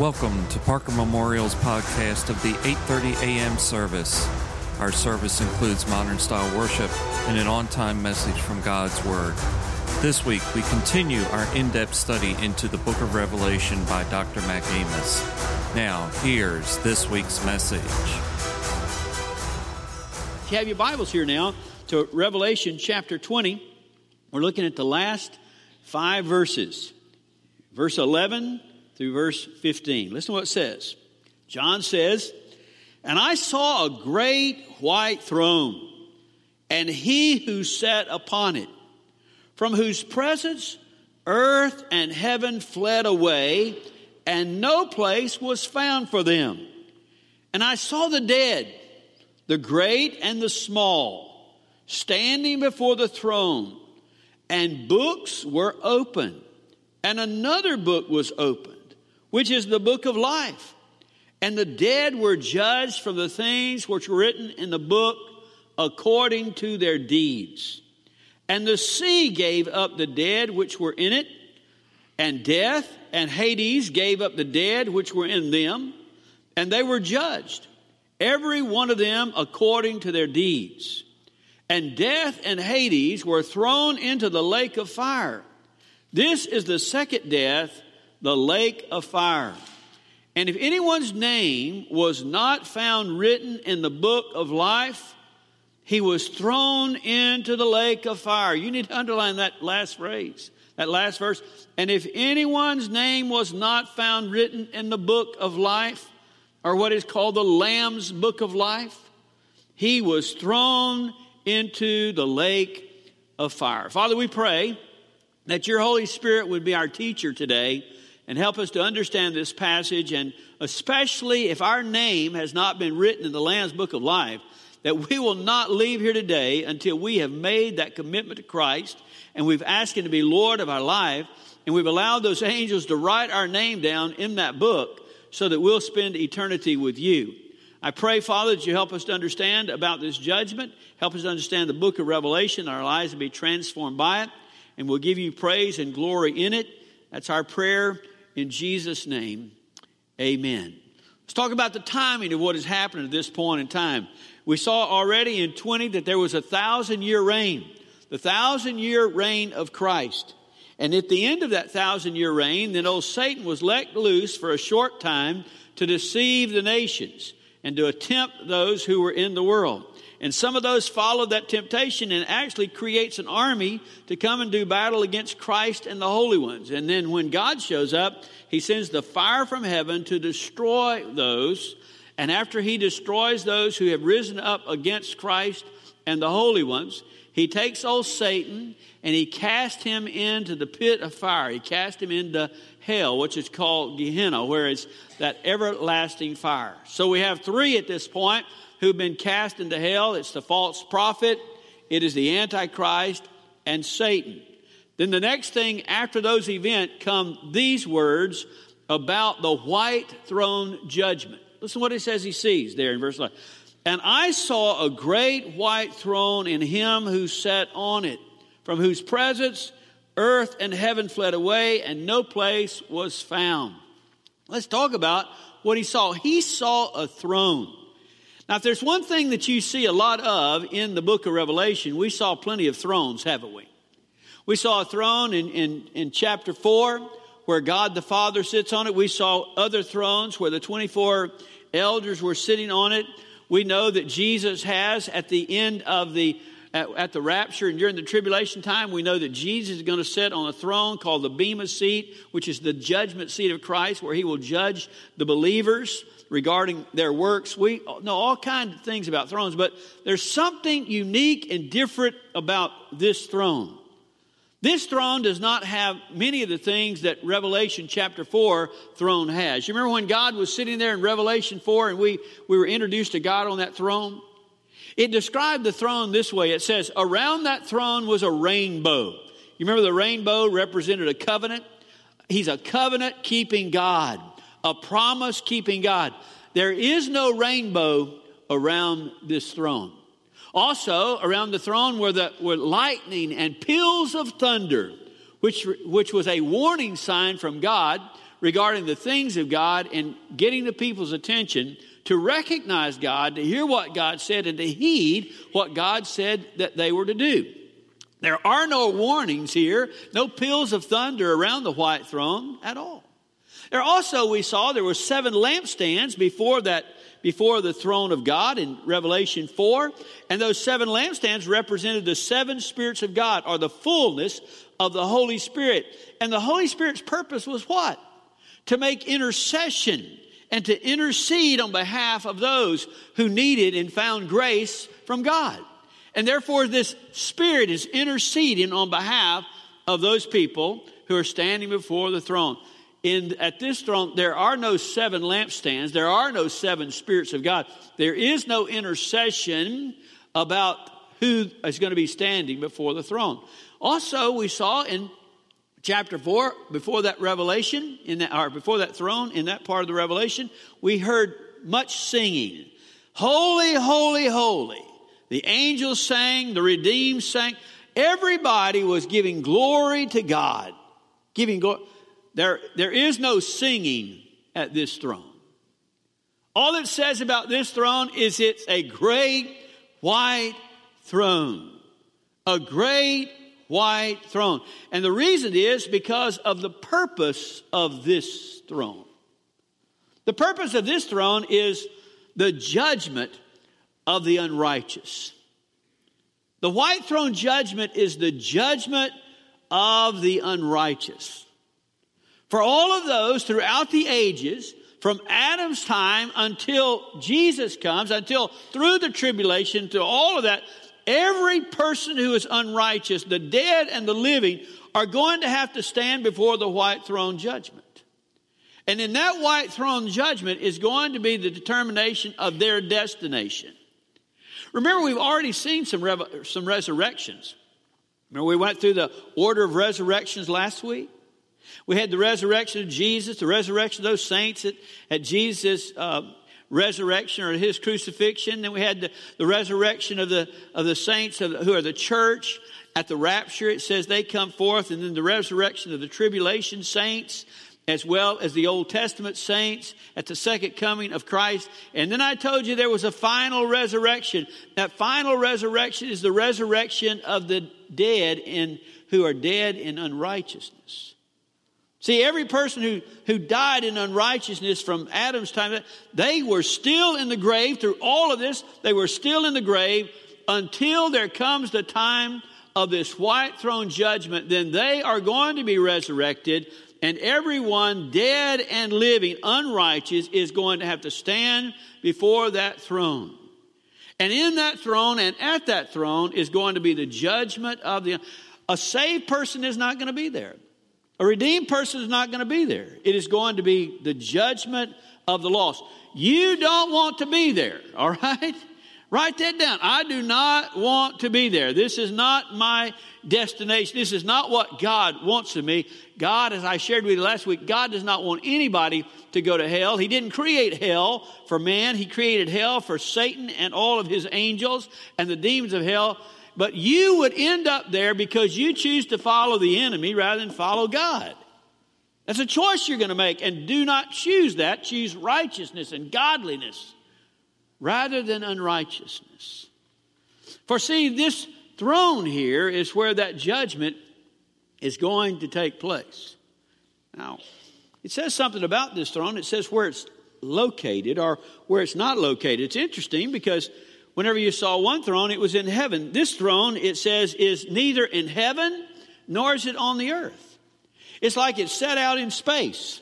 Welcome to Parker Memorial's podcast of the 8:30 a.m. service. Our service includes modern style worship and an on-time message from God's word. This week we continue our in-depth study into the book of Revelation by Dr. Mac Amos. Now, here's this week's message. If you have your Bibles here now to Revelation chapter 20, we're looking at the last five verses. Verse 11 through verse 15. Listen to what it says. John says, And I saw a great white throne, and he who sat upon it, from whose presence earth and heaven fled away, and no place was found for them. And I saw the dead, the great and the small, standing before the throne, and books were opened, and another book was opened which is the book of life. And the dead were judged from the things which were written in the book according to their deeds. And the sea gave up the dead which were in it, and death and Hades gave up the dead which were in them, and they were judged, every one of them according to their deeds. And death and Hades were thrown into the lake of fire. This is the second death the lake of fire. And if anyone's name was not found written in the book of life, he was thrown into the lake of fire. You need to underline that last phrase, that last verse. And if anyone's name was not found written in the book of life, or what is called the Lamb's book of life, he was thrown into the lake of fire. Father, we pray that your Holy Spirit would be our teacher today and help us to understand this passage, and especially if our name has not been written in the Lamb's Book of Life, that we will not leave here today until we have made that commitment to Christ and we've asked Him to be Lord of our life, and we've allowed those angels to write our name down in that book so that we'll spend eternity with you. I pray, Father, that you help us to understand about this judgment, help us to understand the book of Revelation, our lives will be transformed by it, and we'll give you praise and glory in it. That's our prayer in Jesus' name, amen. Let's talk about the timing of what has happened at this point in time. We saw already in 20 that there was a thousand year reign, the thousand year reign of Christ. And at the end of that thousand year reign, then old Satan was let loose for a short time to deceive the nations and to tempt those who were in the world. And some of those follow that temptation and actually creates an army to come and do battle against Christ and the holy ones. And then when God shows up, he sends the fire from heaven to destroy those. And after he destroys those who have risen up against Christ and the holy ones, he takes old Satan and he cast him into the pit of fire. He cast him into hell, which is called Gehenna, where it's that everlasting fire. So we have three at this point who've been cast into hell. It's the false prophet, it is the Antichrist, and Satan. Then the next thing after those events come these words about the white throne judgment. Listen what he says he sees there in verse 11. And I saw a great white throne in him who sat on it, from whose presence earth and heaven fled away, and no place was found. Let's talk about what he saw. He saw a throne. Now, if there's one thing that you see a lot of in the book of Revelation, we saw plenty of thrones, haven't we? We saw a throne in, in, in chapter 4 where God the Father sits on it. We saw other thrones where the 24 elders were sitting on it. We know that Jesus has at the end of the at, at, the rapture and during the tribulation time, we know that Jesus is going to sit on a throne called the Bema seat, which is the judgment seat of Christ, where he will judge the believers regarding their works. We know all kinds of things about thrones, but there's something unique and different about this throne. This throne does not have many of the things that Revelation chapter 4 throne has. You remember when God was sitting there in Revelation 4 and we, we were introduced to God on that throne? It described the throne this way it says, Around that throne was a rainbow. You remember the rainbow represented a covenant? He's a covenant keeping God a promise keeping God. There is no rainbow around this throne. Also, around the throne were, the, were lightning and peals of thunder, which, which was a warning sign from God regarding the things of God and getting the people's attention to recognize God, to hear what God said, and to heed what God said that they were to do. There are no warnings here, no peals of thunder around the white throne at all. There also, we saw there were seven lampstands before that before the throne of God in Revelation 4. And those seven lampstands represented the seven spirits of God, or the fullness of the Holy Spirit. And the Holy Spirit's purpose was what? To make intercession and to intercede on behalf of those who needed and found grace from God. And therefore, this Spirit is interceding on behalf of those people who are standing before the throne in, at this throne, there are no seven lampstands. There are no seven spirits of God. There is no intercession about who is going to be standing before the throne. Also, we saw in chapter 4, before that revelation, in that, or before that throne, in that part of the revelation, we heard much singing. Holy, holy, holy. The angels sang, the redeemed sang. Everybody was giving glory to God. Giving glory. There, there is no singing at this throne. All it says about this throne is it's a great white throne. A great white throne. And the reason is because of the purpose of this throne. The purpose of this throne is the judgment of the unrighteous. The white throne judgment is the judgment of the unrighteous. For all of those throughout the ages, from Adam's time until Jesus comes, until through the tribulation, to all of that, every person who is unrighteous, the dead and the living, are going to have to stand before the white throne judgment. And in that white throne judgment is going to be the determination of their destination. Remember, we've already seen some, some resurrections. Remember, we went through the order of resurrections last week? We had the resurrection of Jesus, the resurrection of those saints at, at Jesus' uh, resurrection or his crucifixion. Then we had the, the resurrection of the, of the saints of, who are the church at the rapture. It says they come forth, and then the resurrection of the tribulation saints as well as the Old Testament saints at the second coming of Christ. And then I told you there was a final resurrection. That final resurrection is the resurrection of the dead in, who are dead in unrighteousness. See, every person who, who died in unrighteousness from Adam's time, they were still in the grave through all of this. They were still in the grave until there comes the time of this white throne judgment. Then they are going to be resurrected, and everyone dead and living, unrighteous, is going to have to stand before that throne. And in that throne and at that throne is going to be the judgment of the. A saved person is not going to be there. A redeemed person is not going to be there. It is going to be the judgment of the lost. You don't want to be there, all right? Write that down. I do not want to be there. This is not my destination. This is not what God wants of me. God, as I shared with you last week, God does not want anybody to go to hell. He didn't create hell for man, He created hell for Satan and all of his angels and the demons of hell but you would end up there because you choose to follow the enemy rather than follow God. That's a choice you're going to make. And do not choose that. Choose righteousness and godliness rather than unrighteousness. For see, this throne here is where that judgment is going to take place. Now, it says something about this throne. It says where it's located or where it's not located. It's interesting because whenever you saw one throne, it was in heaven. This throne, it says, is neither in heaven nor is it on the earth. It's like it's set out in space.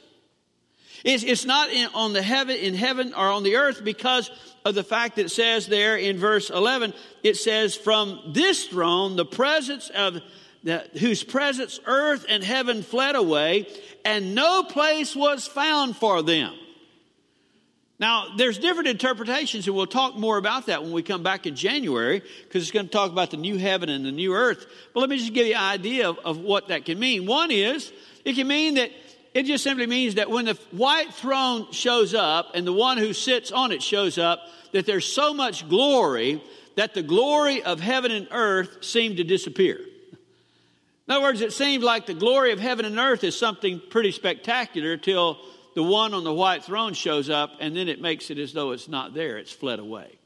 It's, it's not in, on the heaven, in heaven or on the earth because of the fact that it says there in verse 11, it says, From this throne, the presence of the, whose presence earth and heaven fled away, and no place was found for them. Now, there's different interpretations, and we'll talk more about that when we come back in January, because it's going to talk about the new heaven and the new earth. But let me just give you an idea of, of what that can mean. One is, it can mean that it just simply means that when the white throne shows up and the one who sits on it shows up, that there's so much glory that the glory of heaven and earth seem to disappear. In other words, it seems like the glory of heaven and earth is something pretty spectacular till the one on the white throne shows up, and then it makes it as though it's not there, it's fled away.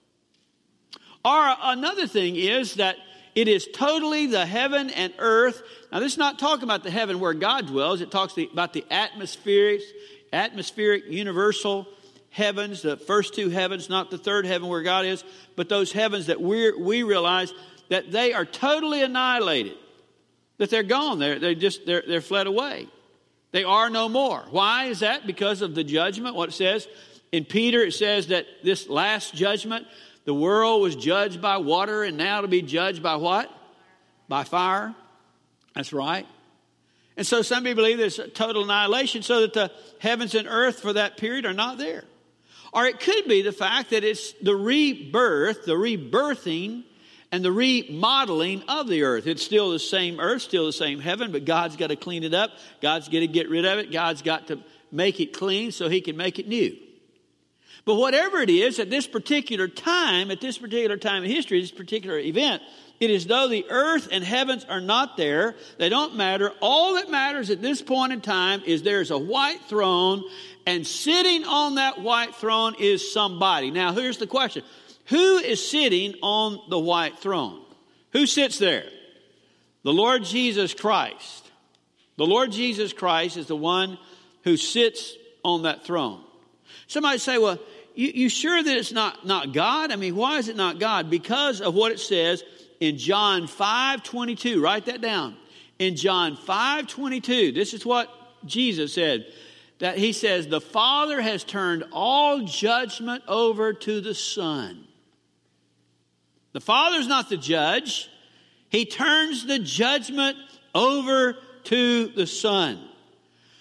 Or another thing is that it is totally the heaven and earth. Now, this is not talking about the heaven where God dwells. It talks about the atmospheric, atmospheric, universal heavens, the first two heavens, not the third heaven where God is, but those heavens that we we realize that they are totally annihilated, that they're gone. They're, they're just they're, they're fled away. They are no more. Why is that? Because of the judgment. What it says in Peter, it says that this last judgment the world was judged by water and now to be judged by what? By fire. That's right. And so some people believe there's total annihilation so that the heavens and earth for that period are not there. Or it could be the fact that it's the rebirth, the rebirthing, and the remodeling of the earth. It's still the same earth, still the same heaven, but God's got to clean it up. God's got to get rid of it. God's got to make it clean so He can make it new. But whatever it is, at this particular time, at this particular time in history, this particular event, it is though the earth and heavens are not there. They don't matter. All that matters at this point in time is there's a white throne, and sitting on that white throne is somebody. Now, here's the question Who is sitting on the white throne? Who sits there? The Lord Jesus Christ. The Lord Jesus Christ is the one who sits on that throne. Somebody say, well, you, you sure that it's not, not God? I mean, why is it not God? Because of what it says in John 5 22. Write that down. In John 5 22, this is what Jesus said. That he says, The Father has turned all judgment over to the Son. The Father's not the judge, He turns the judgment over to the Son.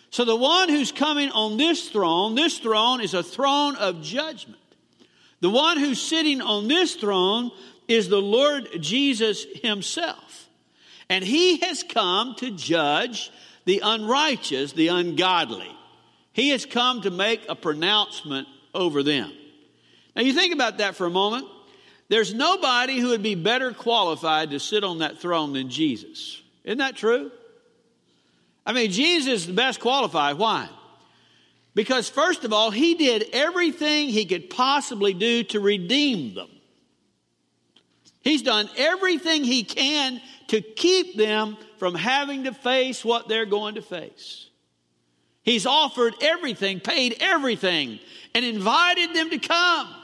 So the one who's coming on this throne, this throne is a throne of judgment. The one who's sitting on this throne is the Lord Jesus himself. And he has come to judge the unrighteous, the ungodly. He has come to make a pronouncement over them. Now you think about that for a moment. There's nobody who would be better qualified to sit on that throne than Jesus. Isn't that true? I mean, Jesus is the best qualified. Why? Because, first of all, he did everything he could possibly do to redeem them. He's done everything he can to keep them from having to face what they're going to face. He's offered everything, paid everything, and invited them to come.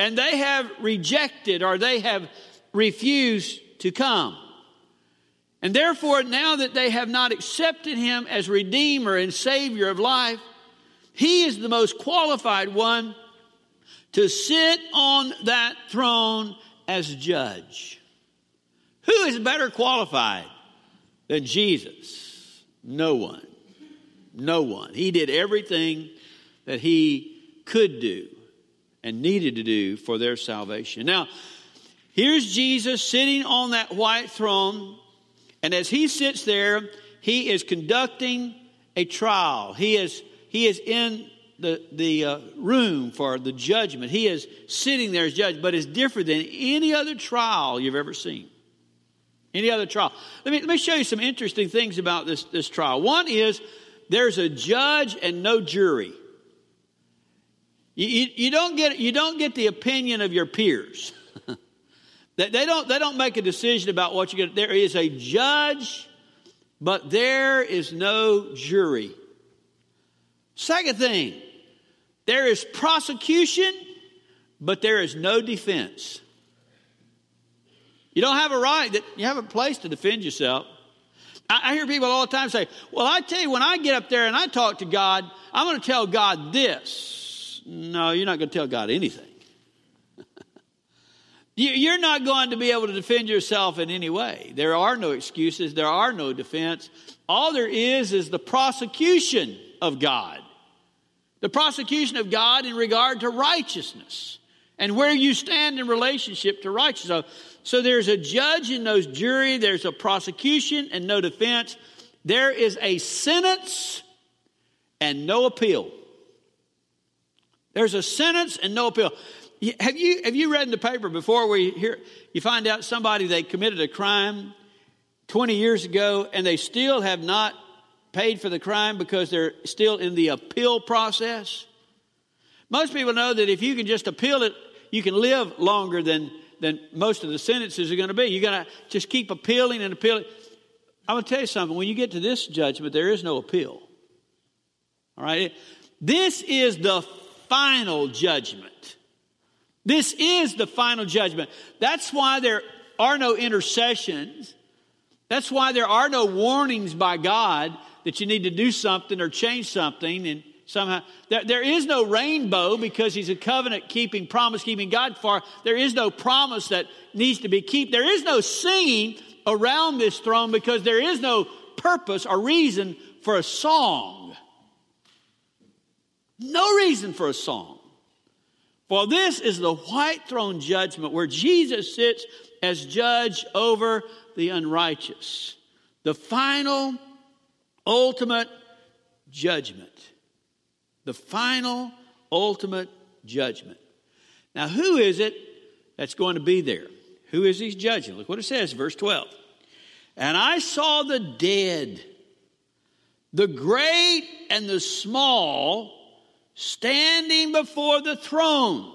And they have rejected or they have refused to come. And therefore, now that they have not accepted him as Redeemer and Savior of life, he is the most qualified one to sit on that throne as judge. Who is better qualified than Jesus? No one. No one. He did everything that he could do and needed to do for their salvation. Now, here's Jesus sitting on that white throne and as he sits there, he is conducting a trial. He is, he is in the, the uh, room for the judgment. He is sitting there as judge, but it's different than any other trial you've ever seen. Any other trial. Let me, let me show you some interesting things about this, this trial. One is there's a judge and no jury. You, you, you, don't get, you don't get the opinion of your peers. They don't, they don't make a decision about what you're going get. There is a judge, but there is no jury. Second thing, there is prosecution, but there is no defense. You don't have a right, that you have a place to defend yourself. I, I hear people all the time say, Well, I tell you, when I get up there and I talk to God, I'm going to tell God this. No, you're not going to tell God anything. You're not going to be able to defend yourself in any way. There are no excuses, there are no defense. All there is is the prosecution of God. The prosecution of God in regard to righteousness and where you stand in relationship to righteousness. So, so there's a judge and no jury, there's a prosecution and no defense. There is a sentence and no appeal. There's a sentence and no appeal. Have you, have you read in the paper before you, hear, you find out somebody they committed a crime, 20 years ago and they still have not paid for the crime because they're still in the appeal process. Most people know that if you can just appeal it, you can live longer than, than most of the sentences are going to be. You're going to just keep appealing and appealing. I'm going to tell you something. When you get to this judgment, there is no appeal. All right? This is the final judgment. This is the final judgment. That's why there are no intercessions. That's why there are no warnings by God that you need to do something or change something and somehow there, there is no rainbow because he's a covenant keeping promise keeping god for there is no promise that needs to be kept there is no singing around this throne because there is no purpose or reason for a song no reason for a song for this is the white throne judgment where jesus sits as judge over the unrighteous the final ultimate judgment. The final ultimate judgment. Now, who is it that's going to be there? Who is he judging? Look what it says, verse 12. And I saw the dead, the great and the small, standing before the throne.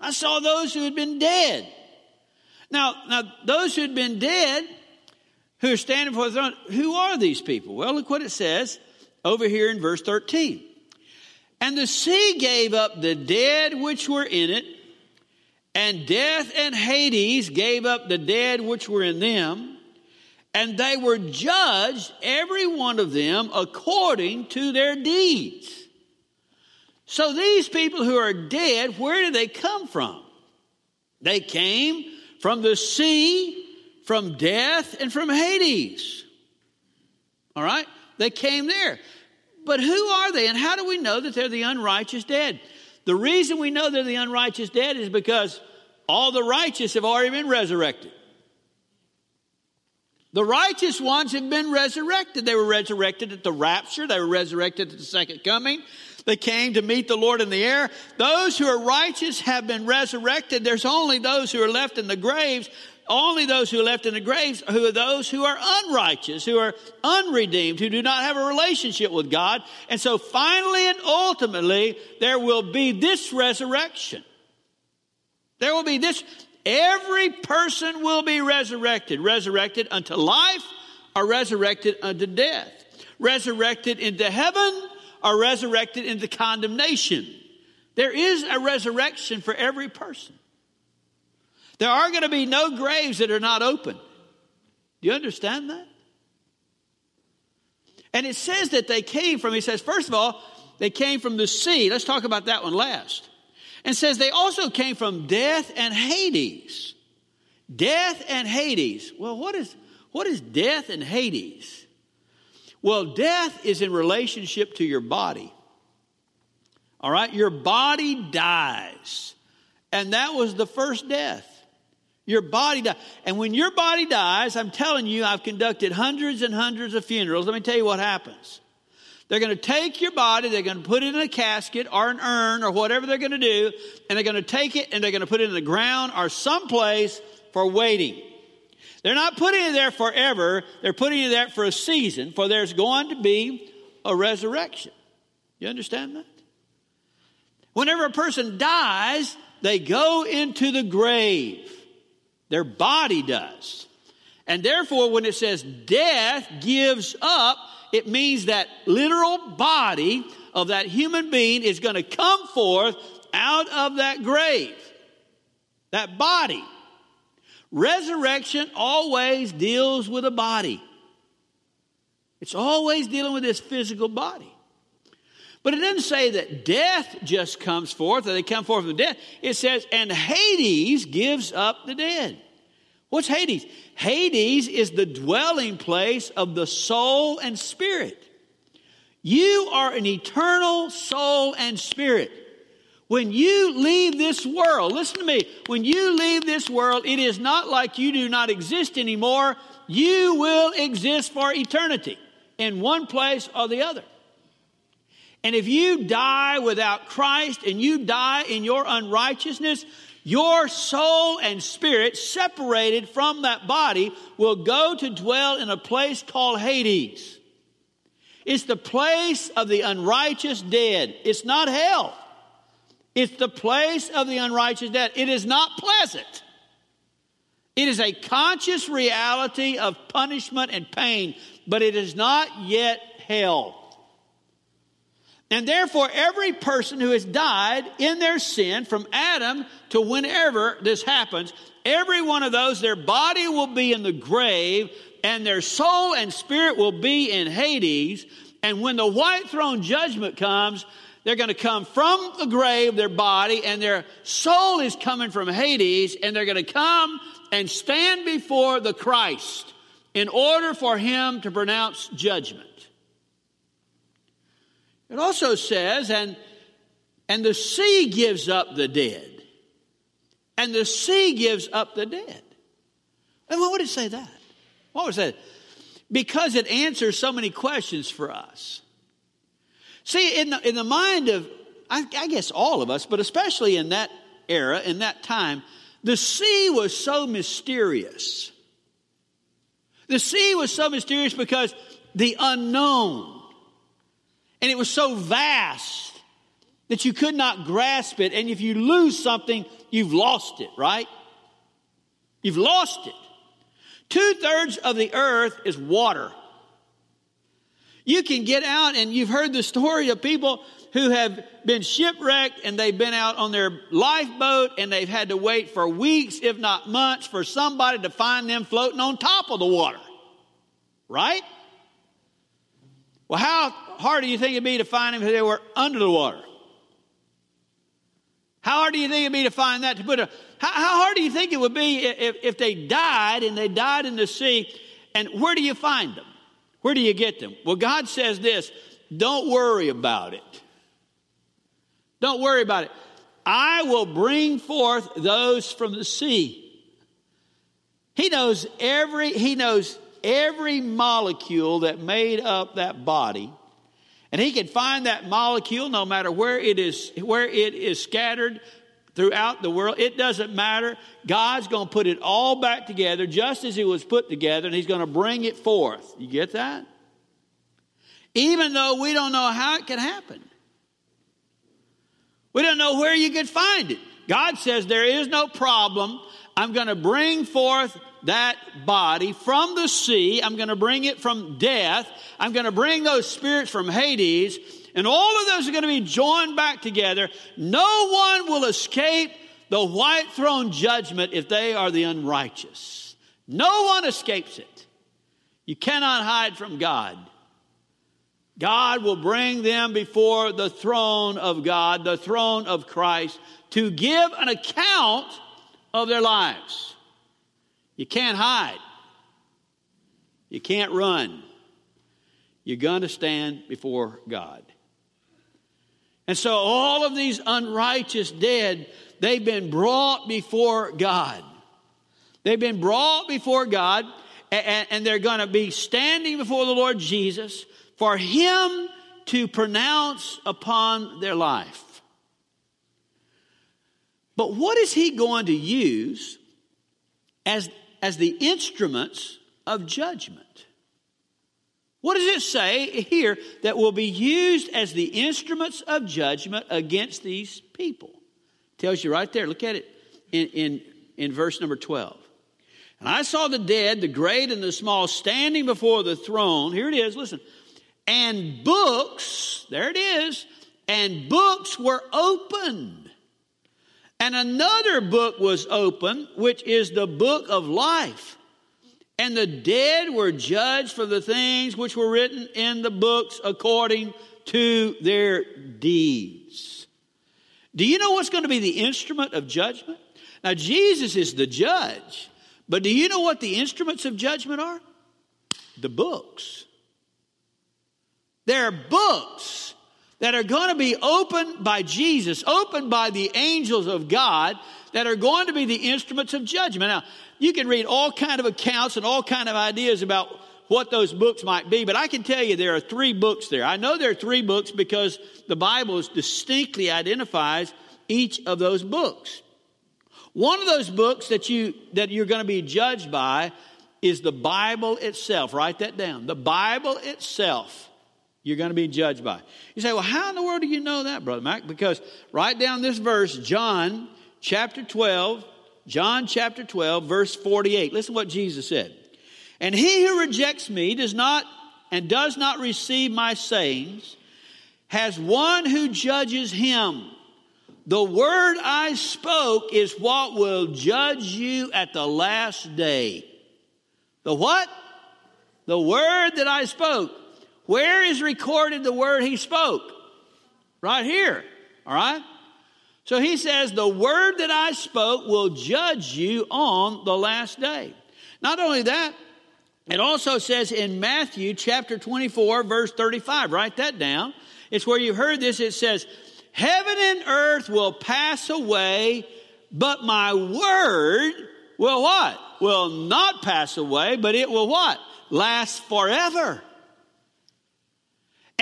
I saw those who had been dead. Now, now those who had been dead who are standing before the throne. Who are these people? Well, look what it says over here in verse 13. And the sea gave up the dead which were in it, and death and Hades gave up the dead which were in them, and they were judged, every one of them, according to their deeds. So these people who are dead, where did they come from? They came from the sea from death and from Hades. All right? They came there. But who are they and how do we know that they're the unrighteous dead? The reason we know they're the unrighteous dead is because all the righteous have already been resurrected. The righteous ones have been resurrected. They were resurrected at the rapture, they were resurrected at the second coming. They came to meet the Lord in the air. Those who are righteous have been resurrected. There's only those who are left in the graves only those who are left in the graves who are those who are unrighteous, who are unredeemed, who do not have a relationship with God. And so finally and ultimately, there will be this resurrection. There will be this. Every person will be resurrected, resurrected unto life or resurrected unto death, resurrected into heaven or resurrected into condemnation. There is a resurrection for every person. There are going to be no graves that are not open. Do you understand that? And it says that they came from, he says, first of all, they came from the sea. Let's talk about that one last. And says they also came from death and Hades. Death and Hades. Well, what is, what is death and Hades? Well, death is in relationship to your body. All right? Your body dies. And that was the first death. Your body dies. And when your body dies, I'm telling you, I've conducted hundreds and hundreds of funerals. Let me tell you what happens. They're going to take your body, they're going to put it in a casket or an urn or whatever they're going to do, and they're going to take it and they're going to put it in the ground or someplace for waiting. They're not putting it there forever, they're putting it there for a season, for there's going to be a resurrection. You understand that? Whenever a person dies, they go into the grave. Their body does. And therefore, when it says death gives up, it means that literal body of that human being is going to come forth out of that grave. That body. Resurrection always deals with a body. It's always dealing with this physical body. But it doesn't say that death just comes forth, or they come forth from death. It says, and Hades gives up the dead. What's Hades? Hades is the dwelling place of the soul and spirit. You are an eternal soul and spirit. When you leave this world, listen to me, when you leave this world, it is not like you do not exist anymore. You will exist for eternity in one place or the other. And if you die without Christ and you die in your unrighteousness, Your soul and spirit, separated from that body, will go to dwell in a place called Hades. It's the place of the unrighteous dead. It's not hell. It's the place of the unrighteous dead. It is not pleasant. It is a conscious reality of punishment and pain, but it is not yet hell. And therefore, every person who has died in their sin from Adam to whenever this happens, every one of those, their body will be in the grave and their soul and spirit will be in Hades. And when the white throne judgment comes, they're going to come from the grave, their body, and their soul is coming from Hades, and they're going to come and stand before the Christ in order for him to pronounce judgment. It also says, and, and the sea gives up the dead. And the sea gives up the dead. And why would it say that? What was that? Because it answers so many questions for us. See, in the, in the mind of, I, I guess all of us, but especially in that era, in that time, the sea was so mysterious. The sea was so mysterious because the unknown, and it was so vast that you could not grasp it. And if you lose something, you've lost it, right? You've lost it. Two thirds of the earth is water. You can get out, and you've heard the story of people who have been shipwrecked and they've been out on their lifeboat and they've had to wait for weeks, if not months, for somebody to find them floating on top of the water. Right? Well, how hard do you think it'd be to find them if they were under the water? How hard do you think it'd be to find that? To put a how, how hard do you think it would be if, if they died and they died in the sea? And where do you find them? Where do you get them? Well, God says this don't worry about it. Don't worry about it. I will bring forth those from the sea. He knows every, he knows every molecule that made up that body. And he can find that molecule no matter where it is, where it is scattered throughout the world. It doesn't matter. God's going to put it all back together just as it was put together, and he's going to bring it forth. You get that? Even though we don't know how it can happen. We don't know where you could find it. God says there is no problem. I'm going to bring forth that body from the sea. I'm going to bring it from death. I'm going to bring those spirits from Hades. And all of those are going to be joined back together. No one will escape the white throne judgment if they are the unrighteous. No one escapes it. You cannot hide from God. God will bring them before the throne of God, the throne of Christ, to give an account of their lives. You can't hide. You can't run. You're going to stand before God. And so all of these unrighteous dead, they've been brought before God. They've been brought before God, and, they're going to be standing before the Lord Jesus for him to pronounce upon their life. But what is he going to use as, as the instruments of judgment? What does it say here that will be used as the instruments of judgment against these people? It tells you right there. Look at it in, in, in verse number 12. And I saw the dead, the great and the small, standing before the throne. Here it is, listen and books, there it is, and books were opened. And another book was opened, which is the book of life. And the dead were judged for the things which were written in the books according to their deeds. Do you know what's going to be the instrument of judgment? Now, Jesus is the judge, but do you know what the instruments of judgment are? The books. There are books that are going to be opened by Jesus, opened by the angels of God, that are going to be the instruments of judgment. Now, you can read all kind of accounts and all kind of ideas about what those books might be, but I can tell you there are three books there. I know there are three books because the Bible distinctly identifies each of those books. One of those books that you that you're going to be judged by is the Bible itself. Write that down. The Bible itself you're going to be judged by. You say, well, how in the world do you know that, Brother Mac? Because write down this verse, John chapter 12, John chapter 12, verse 48. Listen to what Jesus said. And he who rejects me does not and does not receive my sayings has one who judges him. The word I spoke is what will judge you at the last day. The what? The word that I spoke. Where is recorded the word he spoke? Right here. All right? So he says, The word that I spoke will judge you on the last day. Not only that, it also says in Matthew chapter 24, verse 35, write that down. It's where you've heard this. It says, Heaven and earth will pass away, but my word will what? Will not pass away, but it will what? Last forever.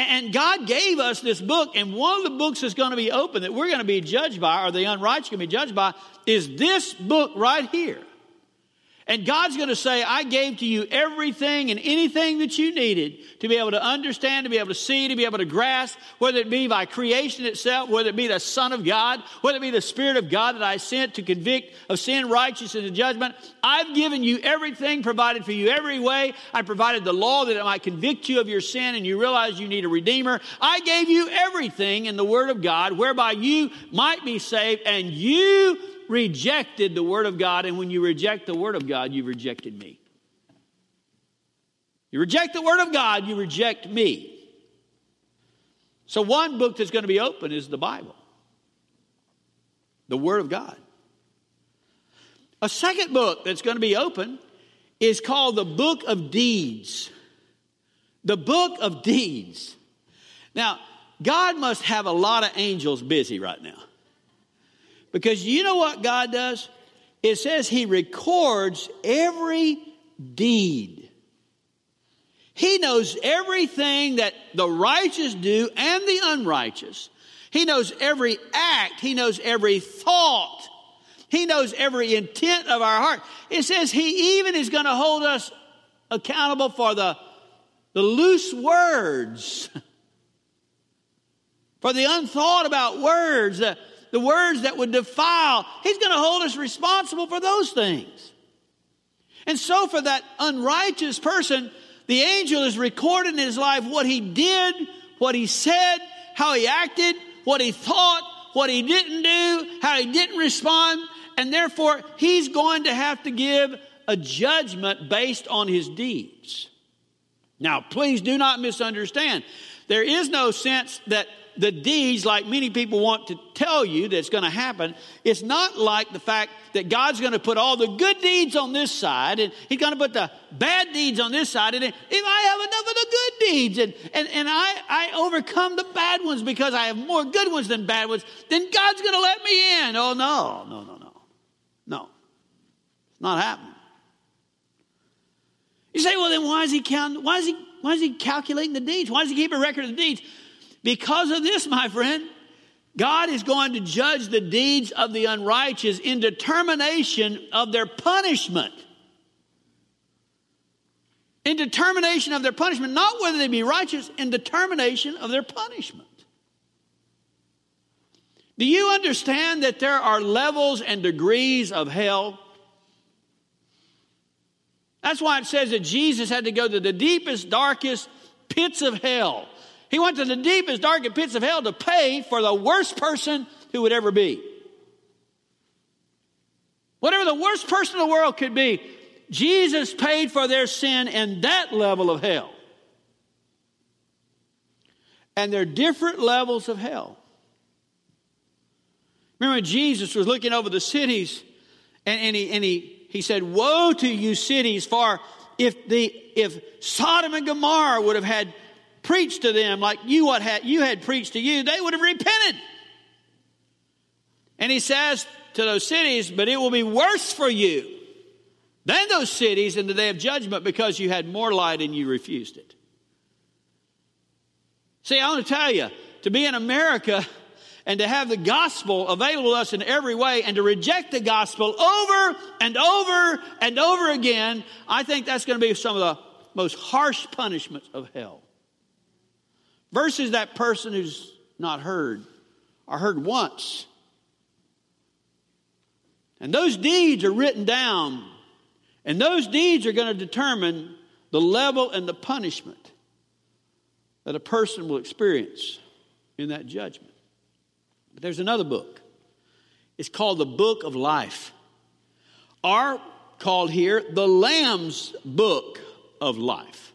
And God gave us this book, and one of the books that's going to be open that we're going to be judged by, or the unrighteous going to be judged by, is this book right here. And God's going to say, I gave to you everything and anything that you needed to be able to understand, to be able to see, to be able to grasp, whether it be by creation itself, whether it be the Son of God, whether it be the Spirit of God that I sent to convict of sin, righteousness, and judgment. I've given you everything provided for you every way. I provided the law that it might convict you of your sin and you realize you need a Redeemer. I gave you everything in the Word of God whereby you might be saved and you rejected the Word of God, and when you reject the Word of God, you rejected me. You reject the Word of God, you reject me. So, one book that's going to be open is the Bible, the Word of God. A second book that's going to be open is called the Book of Deeds. The Book of Deeds. Now, God must have a lot of angels busy right now. Because you know what God does? It says He records every deed. He knows everything that the righteous do and the unrighteous. He knows every act. He knows every thought. He knows every intent of our heart. It says He even is going to hold us accountable for the, the loose words, for the unthought about words, the, the words that would defile, He's going to hold us responsible for those things. And so, for that unrighteous person, the angel is recording in his life what he did, what he said, how he acted, what he thought, what he didn't do, how he didn't respond, and therefore he's going to have to give a judgment based on his deeds. Now, please do not misunderstand. There is no sense that the deeds, like many people want to tell you that's going to happen, it's not like the fact that God's going to put all the good deeds on this side and He's going to put the bad deeds on this side. And if I have enough of the good deeds and, and, and I, I overcome the bad ones because I have more good ones than bad ones, then God's going to let me in. Oh, no, no, no, no. No. It's not happening. You say, well, then why is he counting? Why is he, why is he calculating the deeds? Why does he keep a record of the deeds? Because of this, my friend, God is going to judge the deeds of the unrighteous in determination of their punishment. In determination of their punishment, not whether they be righteous, in determination of their punishment. Do you understand that there are levels and degrees of hell? That's why it says that Jesus had to go to the deepest, darkest pits of hell he went to the deepest, darkest pits of hell to pay for the worst person who would ever be. Whatever the worst person in the world could be, Jesus paid for their sin in that level of hell. And there are different levels of hell. Remember, Jesus was looking over the cities and, and, he, and he, he said, Woe to you, cities, for if, the, if Sodom and Gomorrah would have had preached to them like you what had, you had preached to you, they would have repented. And he says to those cities, but it will be worse for you than those cities in the day of judgment because you had more light and you refused it. See, I want to tell you, to be in America and to have the gospel available to us in every way and to reject the gospel over and over and over again, I think that's going to be some of the most harsh punishments of hell. Versus that person who's not heard or heard once. And those deeds are written down, and those deeds are going to determine the level and the punishment that a person will experience in that judgment. But there's another book. It's called the Book of Life, or called here the Lamb's Book of Life.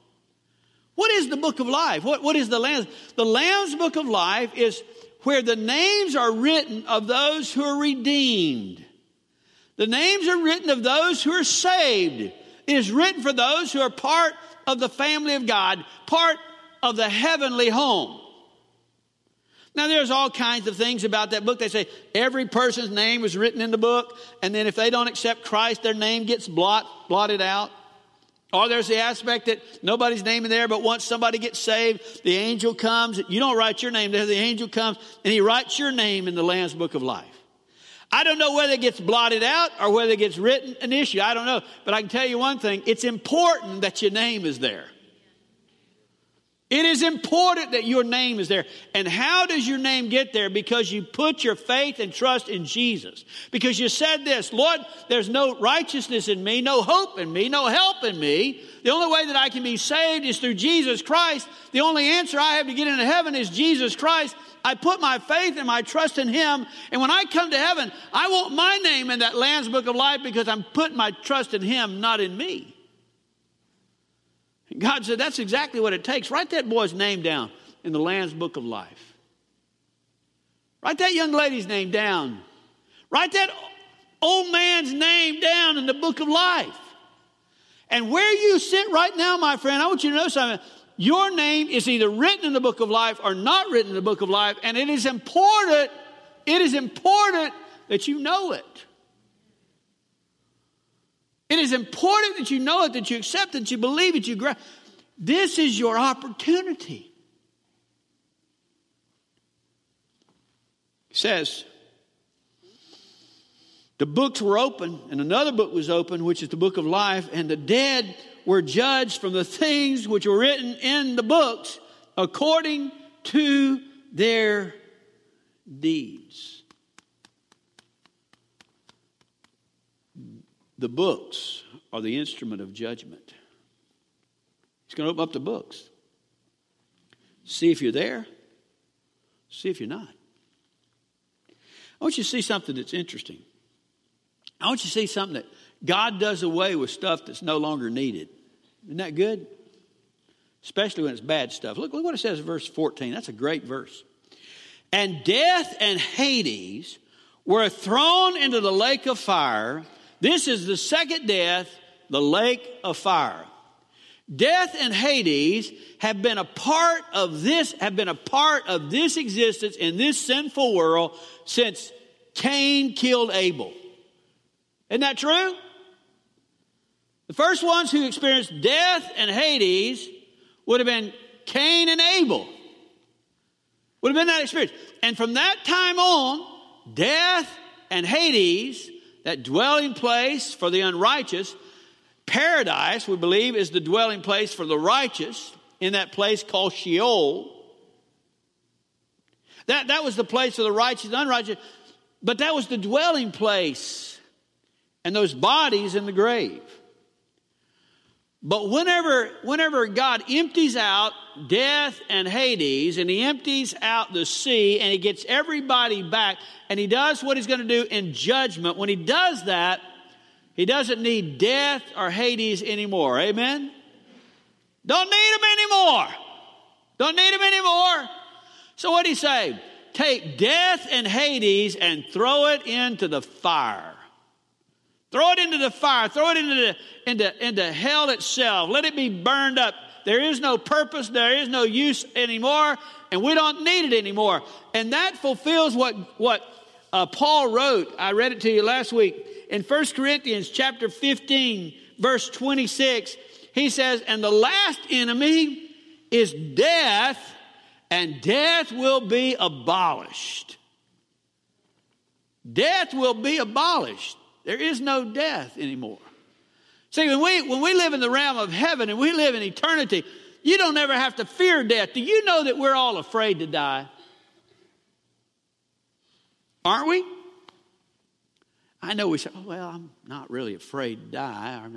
What is the Book of Life? What, what is the Lamb's? The Lamb's Book of Life is where the names are written of those who are redeemed. The names are written of those who are saved. It is written for those who are part of the family of God, part of the heavenly home. Now, there's all kinds of things about that book. They say every person's name was written in the book, and then if they don't accept Christ, their name gets blot, blotted out. Or there's the aspect that nobody's name in there, but once somebody gets saved, the angel comes. You don't write your name there, the angel comes, and he writes your name in the Lamb's Book of Life. I don't know whether it gets blotted out or whether it gets written an issue. I don't know. But I can tell you one thing it's important that your name is there. It is important that your name is there. And how does your name get there? Because you put your faith and trust in Jesus. Because you said this, Lord, there's no righteousness in me, no hope in me, no help in me. The only way that I can be saved is through Jesus Christ. The only answer I have to get into heaven is Jesus Christ. I put my faith and my trust in Him. And when I come to heaven, I want my name in that Lamb's Book of Life because I'm putting my trust in Him, not in me. God said, That's exactly what it takes. Write that boy's name down in the Lamb's Book of Life. Write that young lady's name down. Write that old man's name down in the book of life. And where you sit right now, my friend, I want you to know something. Your name is either written in the book of life or not written in the book of life, and it is important, it is important that you know it. It is important that you know it, that you accept it, that you believe it, you grasp. This is your opportunity. It says, the books were open, and another book was open, which is the book of life, and the dead were judged from the things which were written in the books according to their deeds. The books are the instrument of judgment. He's going to open up the books. See if you're there, see if you're not. I want you to see something that's interesting. I want you to see something that God does away with stuff that's no longer needed. Isn't that good? Especially when it's bad stuff. Look, look what it says in verse 14. That's a great verse. And death and Hades were thrown into the lake of fire. This is the second death, the lake of fire. Death and Hades have been a part of this, have been a part of this existence in this sinful world since Cain killed Abel. Isn't that true? The first ones who experienced death and Hades would have been Cain and Abel. Would have been that experience. And from that time on, death and Hades, that dwelling place for the unrighteous, paradise, we believe, is the dwelling place for the righteous in that place called Sheol. That, that was the place for the righteous and unrighteous, but that was the dwelling place and those bodies in the grave. But whenever, whenever God empties out death and Hades, and he empties out the sea, and he gets everybody back, and he does what he's going to do in judgment, when he does that, he doesn't need death or Hades anymore. Amen? Don't need him anymore. Don't need him anymore. So what did he say? Take death and Hades and throw it into the fire. Throw it into the fire. Throw it into, the, into, into hell itself. Let it be burned up. There is no purpose. There is no use anymore. And we don't need it anymore. And that fulfills what, what uh, Paul wrote. I read it to you last week. In 1 Corinthians chapter 15, verse 26, he says, And the last enemy is death, and death will be abolished. Death will be abolished. There is no death anymore. See, when we, when we live in the realm of heaven and we live in eternity, you don't ever have to fear death. Do you know that we're all afraid to die? Aren't we? I know we say, oh, well, I'm not really afraid to die.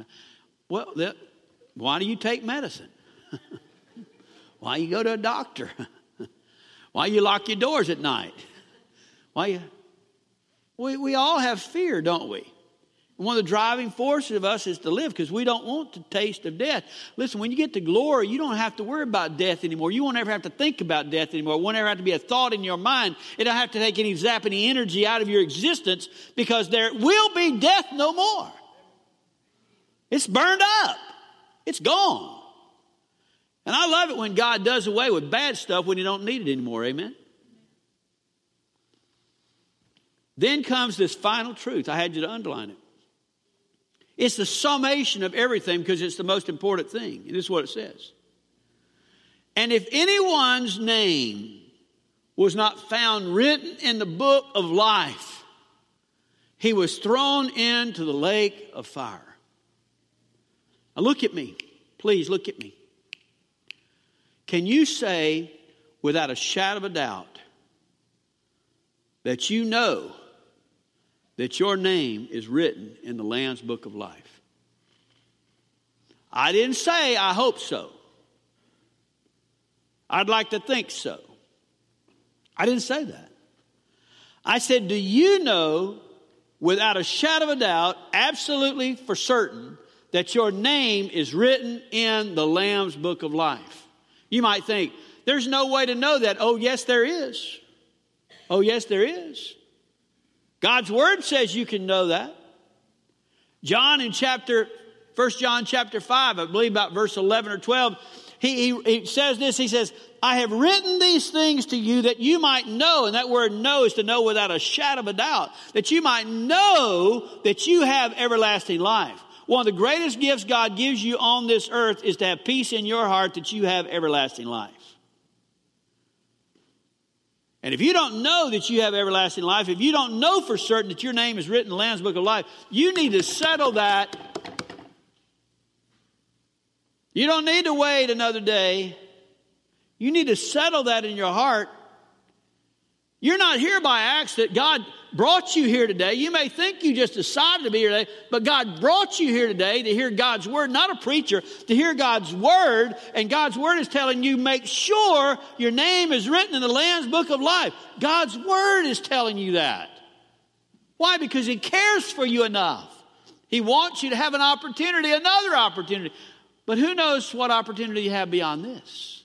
Well, that, why do you take medicine? why you go to a doctor? why you lock your doors at night? Why you, we, we all have fear, don't we? One of the driving forces of us is to live because we don't want the taste of death. Listen, when you get to glory, you don't have to worry about death anymore. You won't ever have to think about death anymore. It won't ever have to be a thought in your mind. It don't have to take any zap any energy out of your existence because there will be death no more. It's burned up. It's gone. And I love it when God does away with bad stuff when you don't need it anymore. Amen. Then comes this final truth. I had you to underline it. It's the summation of everything because it's the most important thing. And this is what it says. And if anyone's name was not found written in the book of life, he was thrown into the lake of fire. Now look at me. Please look at me. Can you say without a shadow of a doubt that you know that your name is written in the Lamb's book of life. I didn't say I hope so. I'd like to think so. I didn't say that. I said, Do you know without a shadow of a doubt, absolutely for certain, that your name is written in the Lamb's book of life? You might think, There's no way to know that. Oh, yes, there is. Oh, yes, there is. God's word says you can know that. John in chapter, 1 John chapter 5, I believe about verse 11 or 12, he, he, he, says this, he says, I have written these things to you that you might know, and that word know is to know without a shadow of a doubt, that you might know that you have everlasting life. One of the greatest gifts God gives you on this earth is to have peace in your heart that you have everlasting life. And if you don't know that you have everlasting life, if you don't know for certain that your name is written in the Lamb's Book of Life, you need to settle that. You don't need to wait another day. You need to settle that in your heart. You're not here by accident. God brought you here today. You may think you just decided to be here today, but God brought you here today to hear God's word, not a preacher, to hear God's word. And God's word is telling you make sure your name is written in the Lamb's book of life. God's word is telling you that. Why? Because He cares for you enough. He wants you to have an opportunity, another opportunity. But who knows what opportunity you have beyond this?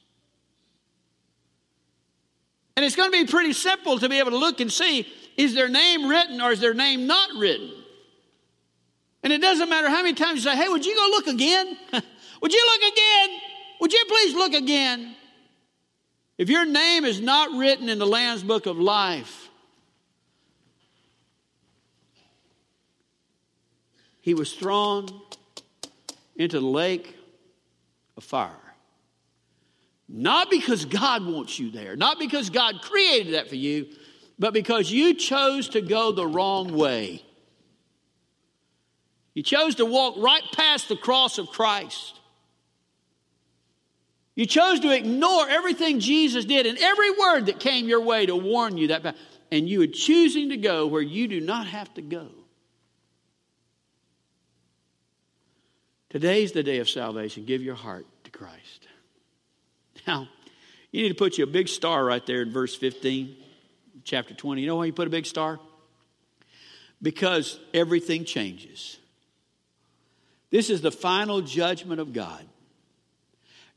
And it's going to be pretty simple to be able to look and see is their name written or is their name not written? And it doesn't matter how many times you say, hey, would you go look again? would you look again? Would you please look again? If your name is not written in the Lamb's book of life, he was thrown into the lake of fire. Not because God wants you there, not because God created that for you, but because you chose to go the wrong way. You chose to walk right past the cross of Christ. You chose to ignore everything Jesus did and every word that came your way to warn you that and you are choosing to go where you do not have to go. Today's the day of salvation. Give your heart to Christ. Now, you need to put you a big star right there in verse 15 chapter 20. You know why you put a big star? Because everything changes. This is the final judgment of God.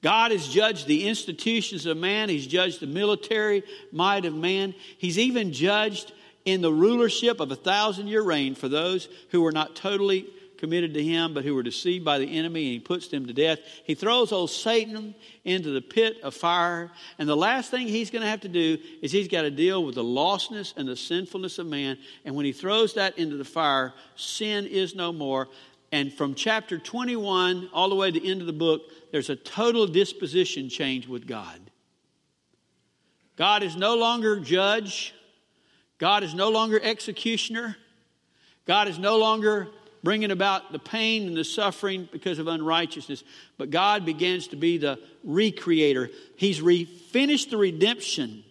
God has judged the institutions of man, He's judged the military might of man, He's even judged in the rulership of a thousand year reign for those who were not totally committed to him, but who were deceived by the enemy, and he puts them to death. He throws old Satan into the pit of fire. And the last thing he's going to have to do is he's got to deal with the lostness and the sinfulness of man. And when he throws that into the fire, sin is no more. And from chapter 21 all the way to the end of the book, there's a total disposition change with God. God is no longer judge. God is no longer executioner. God is no longer bringing about the pain and the suffering because of unrighteousness. But God begins to be the recreator. He's finished the redemption,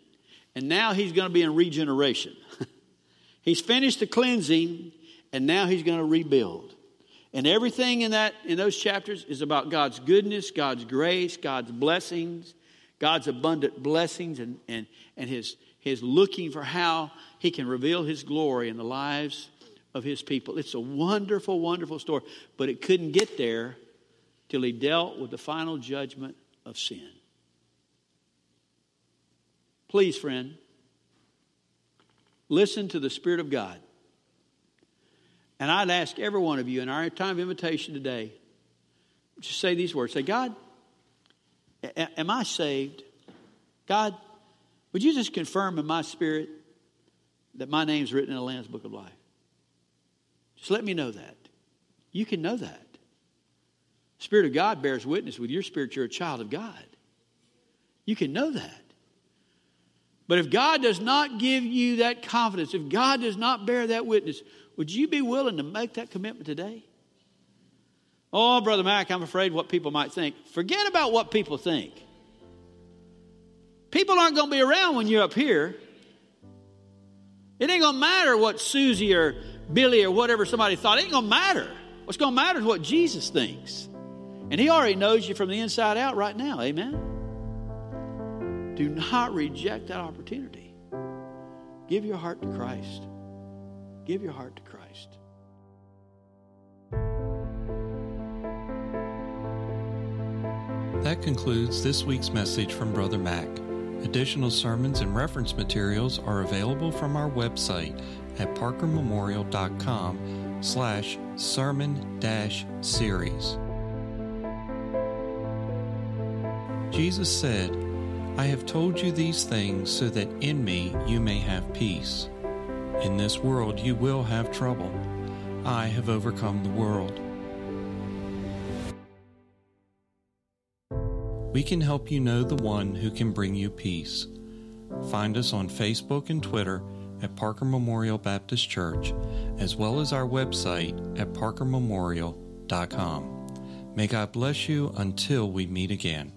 and now He's going to be in regeneration. he's finished the cleansing, and now He's going to rebuild. And everything in that in those chapters is about God's goodness, God's grace, God's blessings, God's abundant blessings, and, and, and his, his looking for how He can reveal His glory in the lives of his people. It's a wonderful, wonderful story, but it couldn't get there till he dealt with the final judgment of sin. Please, friend, listen to the Spirit of God. And I'd ask every one of you in our time of invitation today, just say these words. Say, God, am I saved? God, would you just confirm in my spirit that my name's written in the Lamb's Book of Life? Just let me know that. You can know that. Spirit of God bears witness with your spirit, you're a child of God. You can know that. But if God does not give you that confidence, if God does not bear that witness, would you be willing to make that commitment today? Oh, Brother Mac, I'm afraid what people might think. Forget about what people think. People aren't going to be around when you're up here. It ain't going to matter what Susie or Billy or whatever somebody thought. It ain't going to matter. What's going to matter is what Jesus thinks. And He already knows you from the inside out right now. Amen? Do not reject that opportunity. Give your heart to Christ. Give your heart to Christ. That concludes this week's message from Brother Mac. Additional sermons and reference materials are available from our website at parkermemorial.com slash sermon dash series. Jesus said, I have told you these things so that in me you may have peace. In this world you will have trouble. I have overcome the world. We can help you know the one who can bring you peace. Find us on Facebook and Twitter at Parker Memorial Baptist Church, as well as our website at parkermemorial.com. May God bless you until we meet again.